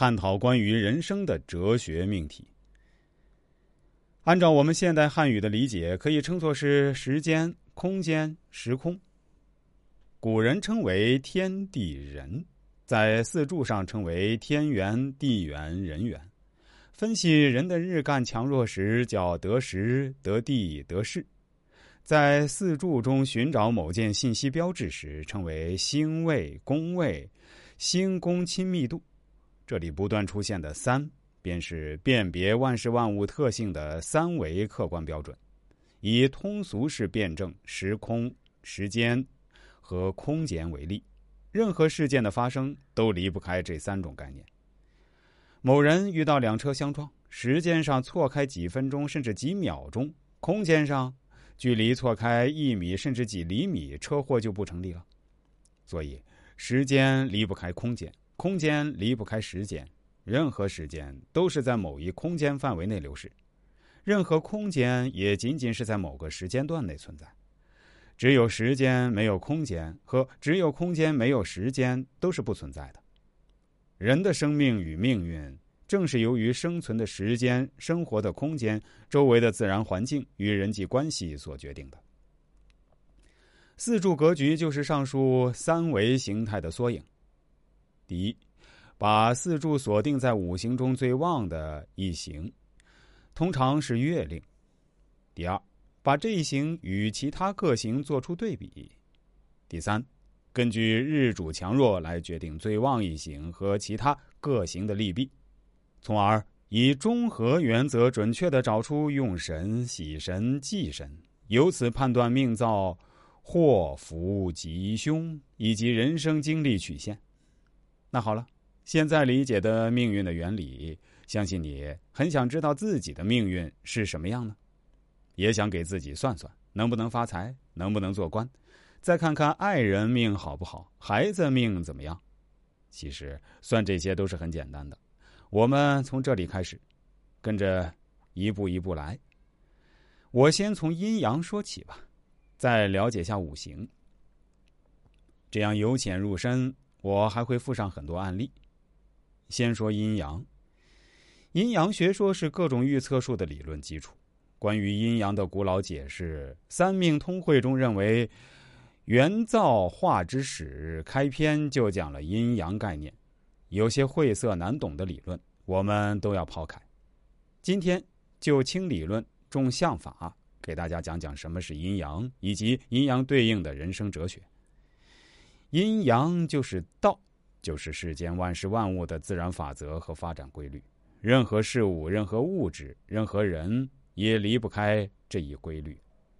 探讨关于人生的哲学命题。按照我们现代汉语的理解，可以称作是时间、空间、时空。古人称为天地人，在四柱上称为天元、地元、人元。分析人的日干强弱时，叫得时、得地、得势。在四柱中寻找某件信息标志时，称为星位、宫位、星宫亲密度。这里不断出现的“三”。便是辨别万事万物特性的三维客观标准，以通俗式辩证时空、时间和空间为例，任何事件的发生都离不开这三种概念。某人遇到两车相撞，时间上错开几分钟甚至几秒钟，空间上距离错开一米甚至几厘米，车祸就不成立了。所以，时间离不开空间，空间离不开时间。任何时间都是在某一空间范围内流逝，任何空间也仅仅是在某个时间段内存在。只有时间没有空间，和只有空间没有时间都是不存在的。人的生命与命运，正是由于生存的时间、生活的空间、周围的自然环境与人际关系所决定的。四柱格局就是上述三维形态的缩影。第一。把四柱锁定在五行中最旺的一行，通常是月令。第二，把这一行与其他各行做出对比。第三，根据日主强弱来决定最旺一行和其他各行的利弊，从而以中和原则准确的找出用神、喜神、忌神，由此判断命造祸福吉凶以及人生经历曲线。那好了。现在理解的命运的原理，相信你很想知道自己的命运是什么样呢？也想给自己算算能不能发财，能不能做官，再看看爱人命好不好，孩子命怎么样。其实算这些都是很简单的，我们从这里开始，跟着一步一步来。我先从阴阳说起吧，再了解下五行，这样由浅入深。我还会附上很多案例。先说阴阳，阴阳学说是各种预测术的理论基础。关于阴阳的古老解释，《三命通会》中认为，元造化之始，开篇就讲了阴阳概念。有些晦涩难懂的理论，我们都要抛开。今天就轻理论重相法，给大家讲讲什么是阴阳，以及阴阳对应的人生哲学。阴阳就是道。就是世间万事万物的自然法则和发展规律，任何事物、任何物质、任何人也离不开这一规律。